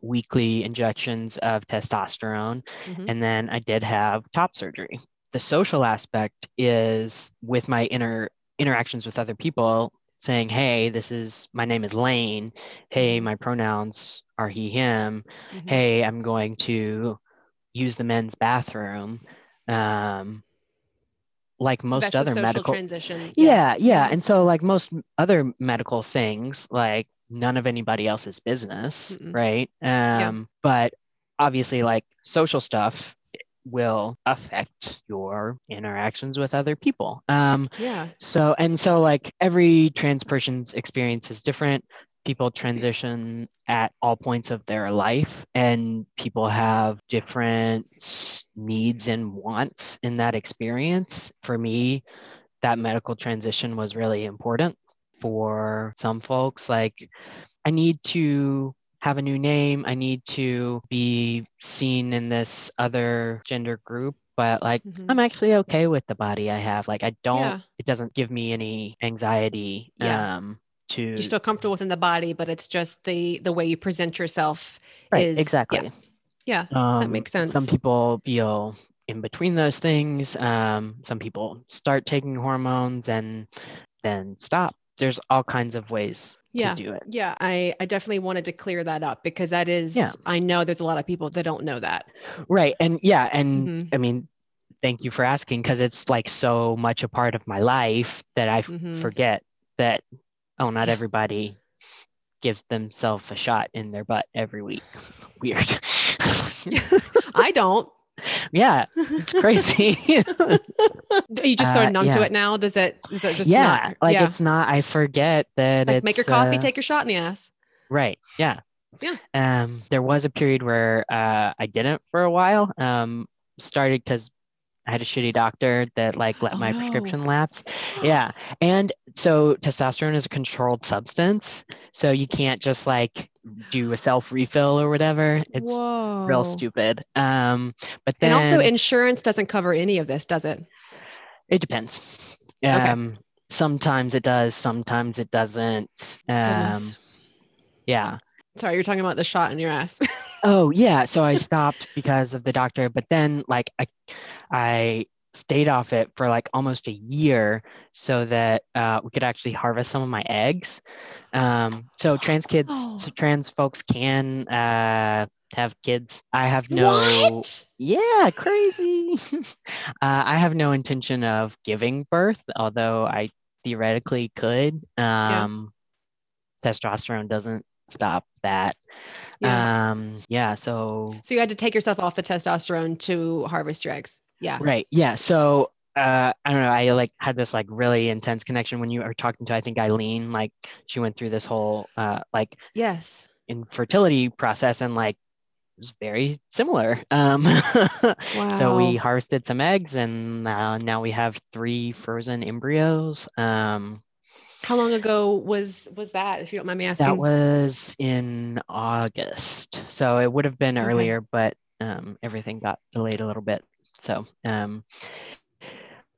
weekly injections of testosterone. Mhm. And then I did have top surgery. The social aspect is with my inner interactions with other people saying, Hey, this is my name is Lane. Hey, my pronouns are he, him. Mhm. Hey, I'm going to use the men's bathroom. Um, like most That's other medical transition. yeah, yeah. Mhm. And so, like most other medical things, like none of anybody else's business, Mm-mm. right? Um, but obviously, like social stuff will affect your interactions with other people. Um, Yeah. so, and so, like every trans person's experience is different. People transition at all points of their life, and people have different needs and wants in that experience. For me, that medical transition was really important for some folks. Like, I need to have a new name, I need to be seen in this other gender group. But like, Mhm. I'm actually okay with the body I have. Like, I don't, Yeah. it doesn't give me any anxiety. Yeah. Um, to You're still comfortable within the body, but it's just the the way you present yourself. right, is- exactly. Yeah. Um, makes sense. Some people feel in between those things. Um, some people start taking hormones and then stop. There's all kinds of ways Yeah. to do it. Yeah. I, I definitely wanted to clear that up because that is, Yeah. I know there's a lot of people that don't know that. Right. And yeah, and Mhm. I mean, thank you for asking because it's like so much a part of my life that I Mhm. forget that, oh, not Yeah. everybody gives themselves a shot in their butt every week. Weird. I don't. Yeah, it's crazy. you just sort Uh, of numb to yeah. it now. Does it, is it just yeah, not? like yeah. it's not, I forget that Like it's make your coffee, uh, take your shot in the ass. Right. Yeah. Yeah. Um, there was a period where uh, I didn't for a while. Um, started because I had a shitty doctor that like let Oh, my no. prescription lapse. Yeah. And so testosterone is a controlled substance. So you can't just like do a self refill or whatever. It's Whoa. real stupid. Um, but then And also, insurance doesn't cover any of this, does it? it depends. Okay. Um, sometimes it does, sometimes it doesn't. Um, yeah. Sorry, you're talking about the shot in your ass. Oh yeah, so I stopped because of the doctor, but then like I I stayed off it for like almost a year so that uh, we could actually harvest some of my eggs. Um, so trans kids, Oh. so trans folks can uh, have kids. I have no, what? yeah, crazy. uh, I have no intention of giving birth, although I theoretically could. Um, Testosterone doesn't stop that. Yeah. Um, yeah, so so you had to take yourself off the testosterone to harvest your eggs. Yeah. right, yeah. So uh, I don't know. I like had this like really intense connection when you were talking to I think Eileen. Like she went through this whole uh, like Yes. infertility process and like it was very similar. Um, so we harvested some eggs and uh, now we have three frozen embryos. Um, How long ago was was that, if you don't mind me asking, that was in August. So it would have been Okay. earlier, but um, everything got delayed a little bit. So um,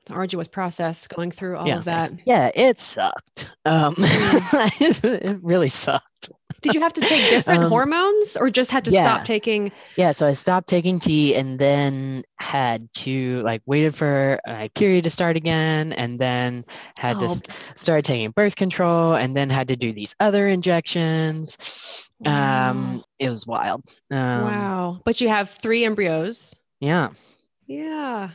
an arduous process going through all yeah, of that. yeah, it sucked. Um, it really sucked. Did you have to take different Um, hormones or just had to yeah. stop taking? Yeah, so I stopped taking T and then had to like waited for my period to start again and then had to Oh, s- start taking birth control and then had to do these other injections. Um, it was wild. Um, wow. But you have three embryos. Yeah, Yeah.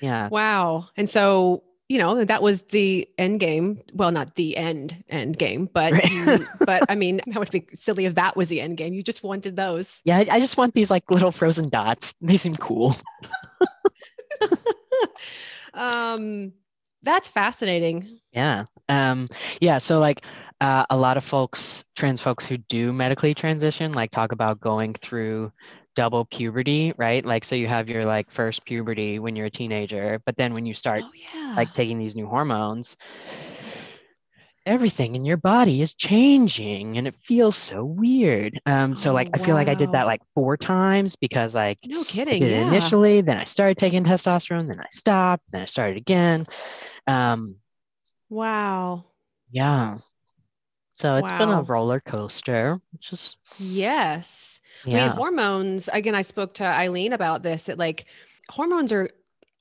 yeah. Wow. And so, you know, that was the end game. Well, not the end end game, but Right. you, but I mean, that would be silly if that was the end game. You just wanted those. Yeah, I, I just want these like little frozen dots. They seem cool. um that's fascinating. Yeah. Um, yeah, so like uh, a lot of folks, trans folks who do medically transition, like talk about going through double puberty, right? Like so you have your like first puberty when you're a teenager, but then when you start Oh yeah. like taking these new hormones, everything in your body is changing and it feels so weird. Um, so like Oh, I feel like I did that like four times because like no kidding. Yeah. initially, then I started taking testosterone, then I stopped, then I started again. Um, Wow. yeah. So it's been a roller coaster, which is Yes. I mean, yeah. hormones, again, I spoke to Eileen about this, that like hormones are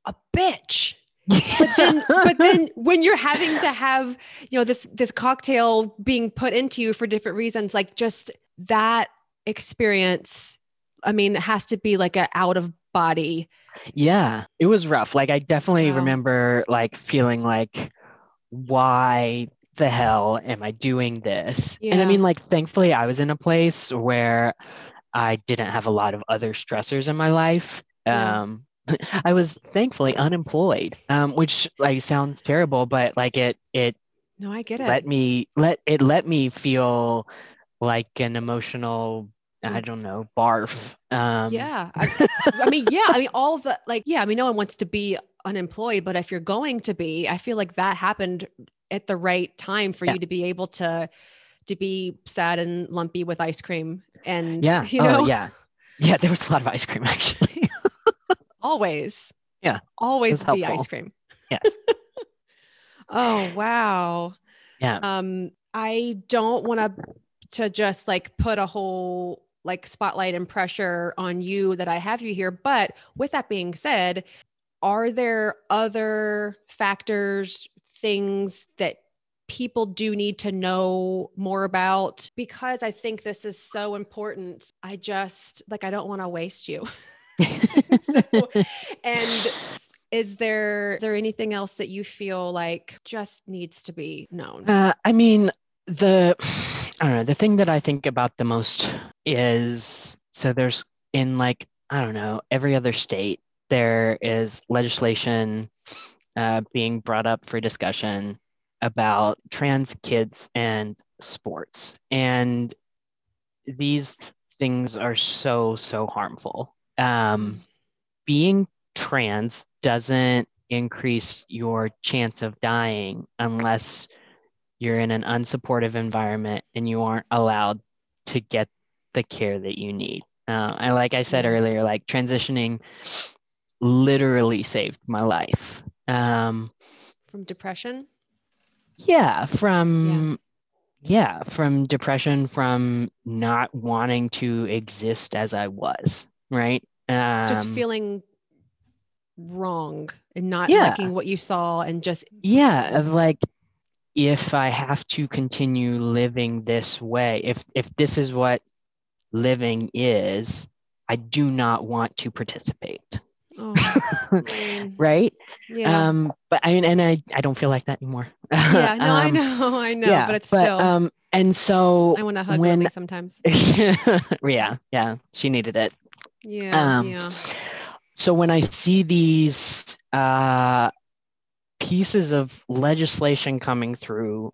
a bitch. But then but then when you're having to have, you know, this this cocktail being put into you for different reasons, like just that experience, I mean, it has to be like a out of body. Yeah, it was rough. Like I definitely Wow. remember like feeling like, why the hell am I doing this? And I mean, like thankfully I was in a place where I didn't have a lot of other stressors in my life. Yeah. Um, I was thankfully unemployed, um, which like sounds terrible, but like it it No, I get it. let me let it let me feel like an emotional, I Mm. don't know, barf. Um, yeah. I, I mean, yeah. I mean, all the like, yeah, I mean, no one wants to be unemployed, but if you're going to be, I feel like that happened at the right time for Yeah. you to be able to to be sad and lumpy with ice cream and Yeah. you know Oh, yeah. Yeah. There was a lot of ice cream actually. always Yeah, always the helpful. ice cream yes. oh wow Yeah. um i don't want to to just like put a whole like spotlight and pressure on you that i have you here but with that being said are there other factors things that people do need to know more about because i think this is so important i just like i don't want to waste you So- and is there is there anything else that you feel like just needs to be known Uh, I mean, the I don't know. The thing that I think about the most is so there's in like I don't know every other state there is legislation uh, being brought up for discussion about trans kids and sports, and these things are so so harmful. Um, being trans doesn't increase your chance of dying unless you're in an unsupportive environment and you aren't allowed to get the care that you need. Uh, I like I said earlier, like transitioning literally saved my life. Um, from depression yeah, from yeah, from depression, from not wanting to exist as I was, right? Um, just feeling wrong and not Yeah. liking what you saw and just yeah of like if i have to continue living this way if if this is what living is i do not want to participate. right? Yeah. Um but i and i i don't feel like that anymore. Yeah no i Um, know i know yeah but it's still um and so i want to hug when- Lily sometimes. Yeah yeah she needed it. Yeah um, yeah. so when I see these uh, pieces of legislation coming through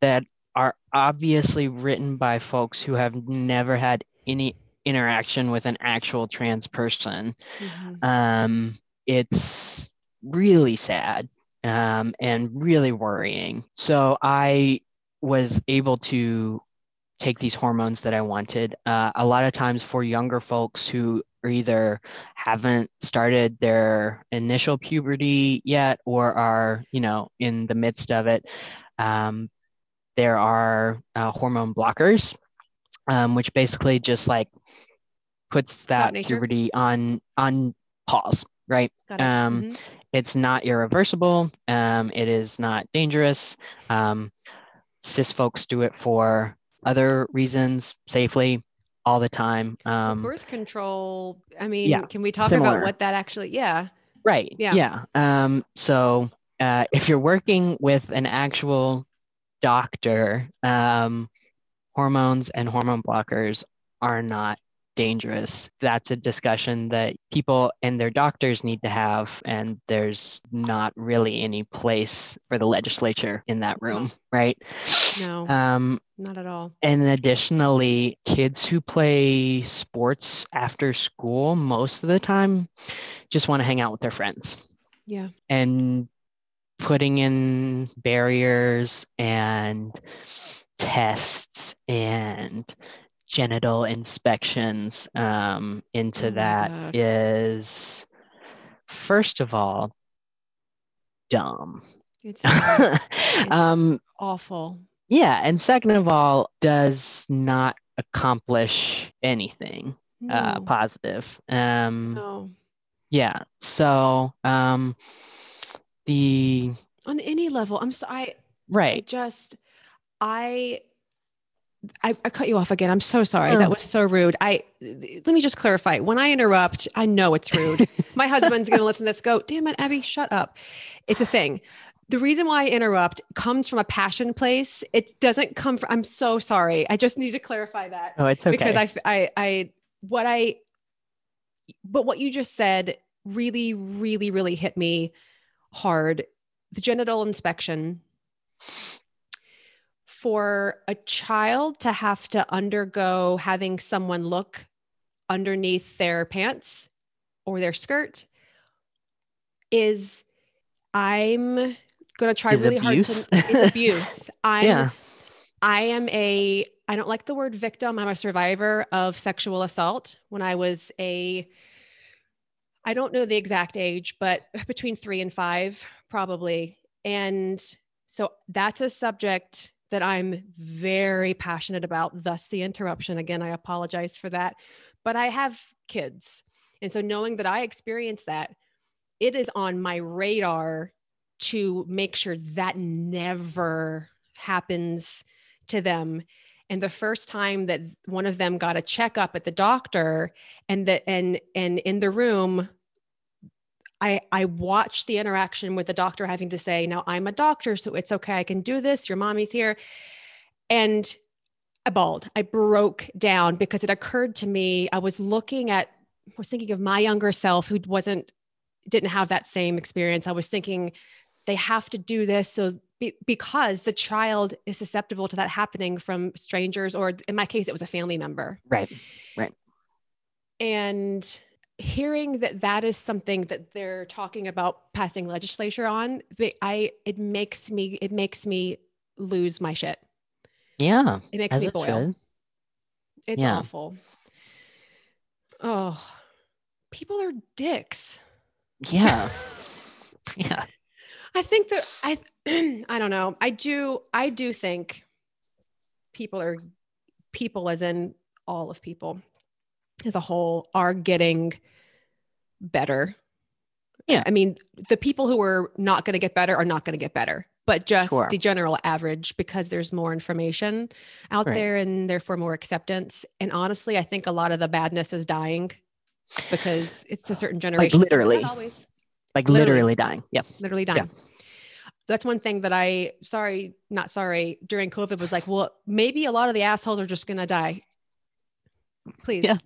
that are obviously written by folks who have never had any interaction with an actual trans person. Mhm. Um, it's really sad um, and really worrying. So I was able to take these hormones that I wanted. Uh, a lot of times for younger folks who either haven't started their initial puberty yet or are, you know, in the midst of it, um, there are uh, hormone blockers, um, which basically just like puts that puberty on on pause, right? It. Um, Mhm. it's not irreversible. Um, it is not dangerous. Um, cis folks do it for other reasons safely all the time. Um, birth control. I mean, yeah, can we talk similar. about what that actually? Yeah. right. Yeah. Yeah. Um, so uh, if you're working with an actual doctor, um, hormones and hormone blockers are not dangerous. That's a discussion that people and their doctors need to have, and there's not really any place for the legislature in that room, right? No, Um, not at all. and additionally, kids who play sports after school most of the time just want to hang out with their friends Yeah. and putting in barriers and tests and genital inspections um, into Oh that God. is, first of all, dumb. It's dumb. um, awful. yeah, and second of all, does not accomplish anything uh, positive. Um, no. yeah, so um, the On any level. I'm sorry I I right. just I I, I cut you off again. I'm so sorry. Oh. That was so rude. I let me just clarify. When I interrupt, I know it's rude. My husband's gonna listen to this. Go, damn it, Abbey, shut up. It's a thing. The reason why I interrupt comes from a passion place. It doesn't come from. I'm so sorry. I just need to clarify that Oh, it's okay. because I, I, I, what I, but what you just said really, really, really hit me hard. The genital inspection for a child to have to undergo having someone look underneath their pants or their skirt is, I'm going to try Is really abuse. hard to, is abuse. I'm, yeah. I am a I don't like the word victim. I'm a survivor of sexual assault when I was a I don't know the exact age, but between 3 and 5 probably. And so that's a subject that I'm very passionate about, thus the interruption. Again, I apologize for that. But I have kids. And so knowing that I experienced that, it is on my radar to make sure that never happens to them and the first time that one of them got a checkup at the doctor and that and and in the room i i watched the interaction with the doctor having to say now i'm a doctor so it's okay i can do this your mommy's here and i bawled i broke down because it occurred to me i was looking at i was thinking of my younger self who wasn't didn't have that same experience i was thinking they have to do this so be, because the child is susceptible to that happening from strangers or in my case it was a family member Right. Right. And hearing that that is something that they're talking about passing legislature on they, i it makes me it makes me lose my shit Yeah. it makes me it boil should. it's Yeah. awful oh people are dicks Yeah. yeah. I think that I I don't know. I do I do think people are people as in all of people as a whole are getting better. Yeah. I mean, the people who are not going to get better are not going to get better, but just Sure. the general average because there's more information out Right. there and therefore more acceptance. And honestly, I think a lot of the badness is dying because it's a certain generation. So not literally. always Like Literally. literally, dying. Yep. literally dying. That's one thing that I, sorry, not sorry, during COVID was like, well, maybe a lot of the assholes are just going to die. Please. Yeah.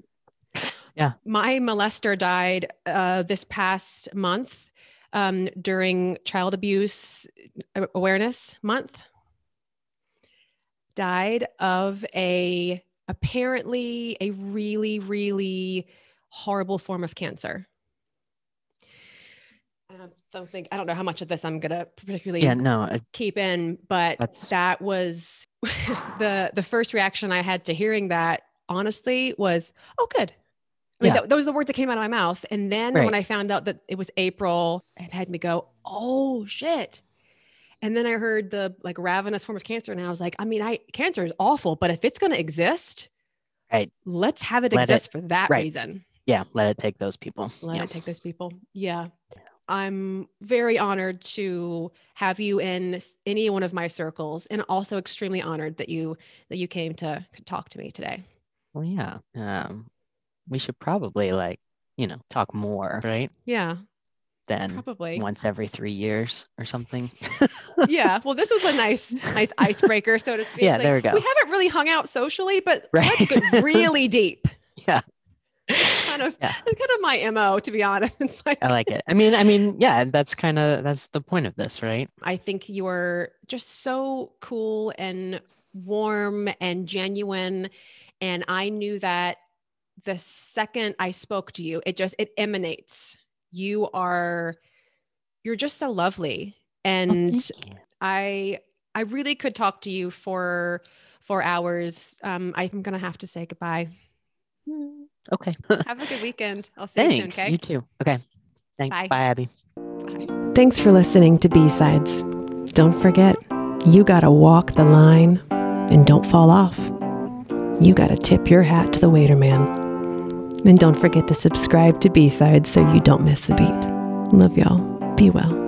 Yeah. My molester died uh, this past month um, during Child Abuse Awareness Month. died of a apparently a really, really horrible form of cancer. I don't think I don't know how much of this I'm gonna particularly Yeah, no, uh, keep in, but that was the the first reaction I had to hearing that honestly was, oh good. I mean, Yeah. that, those are the words that came out of my mouth. And then when I found out that it was April, it had me go, oh shit. And then I heard the like ravenous form of cancer, and I was like, I mean, I cancer is awful, but if it's gonna exist, Right. let's have it Let it- exist for that right. reason. yeah, let it take those people. Let yeah. it take those people. Yeah. I'm very honored to have you in any one of my circles and also extremely honored that you that you came to talk to me today. Well, yeah. Um, we should probably like, you know, talk more, right? Yeah, Then probably. once every three years or something. yeah. Well, this was a nice nice icebreaker so to speak. Yeah, there we go. We haven't really hung out socially, but Right. let's get really deep. Yeah. Kind of Yeah. it's kind of my MO to be honest. It's like I like it. I mean, I mean, yeah, that's kind of that's the point of this, right? I think you're just so cool and warm and genuine. And I knew that the second I spoke to you, it just it emanates. You are you're just so lovely. Oh, And thank you. I I really could talk to you for for hours. Um, I'm gonna have to say goodbye. Okay. Have a good weekend. I'll see you soon. Okay. You too. Okay. Thanks. Bye. Bye, Abbey. Bye. Thanks for listening to B Sides. Don't forget, you gotta walk the line and don't fall off. You gotta tip your hat to the waiter man. And don't forget to subscribe to B Sides so you don't miss a beat. Love y'all. Be well.